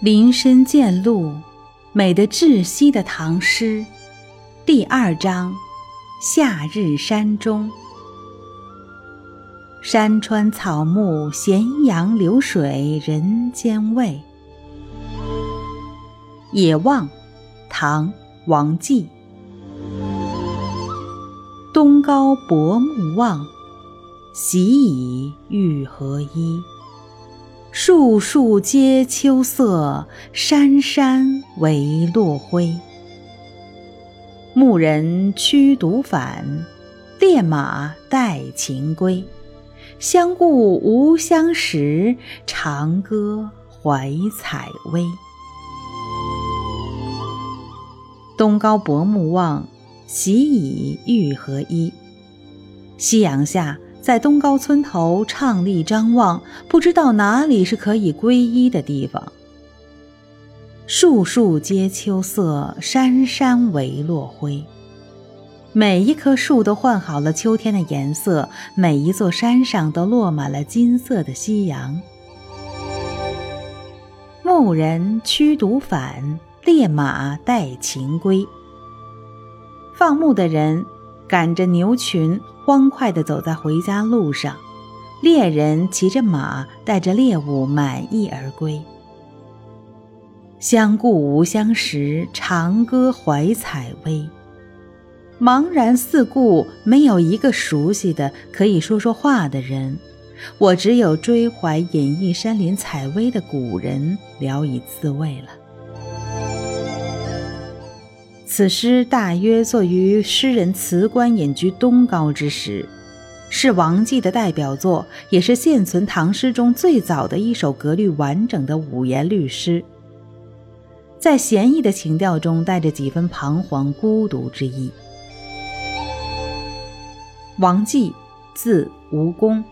林深见鹿，美得窒息的唐诗，第二章：夏日山中。山川草木，咸阳流水人间味。野望，唐·王继。东高薄暮望，喜以欲何依？树树皆秋色，山山唯落晖。牧人驱犊返，猎马带禽归。相顾无相识，长歌怀采薇。东高薄暮望，喜以欲何依？夕阳下。在东高村头怅立张望，不知道哪里是可以皈依的地方。树树皆秋色，山山唯落晖。每一棵树都换好了秋天的颜色，每一座山上都落满了金色的夕阳。牧人驱犊返，猎马带禽归。放牧的人。赶着牛群，欢快地走在回家路上；猎人骑着马，带着猎物满意而归。相顾无相识，长歌怀采薇。茫然四顾，没有一个熟悉的可以说说话的人，我只有追怀隐逸山林采薇的古人聊以自慰了。此诗大约作于诗人辞官隐居东皋之时，是王继的代表作，也是现存唐诗中最早的一首格律完整的五言律诗。在闲逸的情调中，带着几分彷徨孤独之意。王继，字吴公，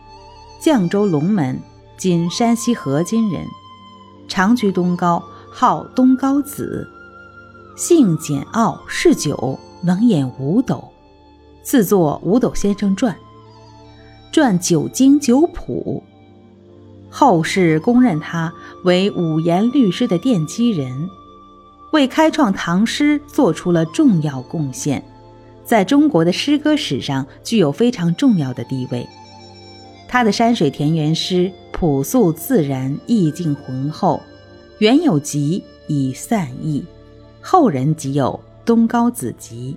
绛州龙门（今山西河津）人，长居东皋，号东皋子。性简傲，嗜酒，能演五斗，自作《五斗先生传》，传九经九谱，后世公认他为五言律诗的奠基人，为开创唐诗做出了重要贡献，在中国的诗歌史上具有非常重要的地位。他的山水田园诗朴素自然，意境浑厚，原有集以散佚。后人即有《东皋子集》。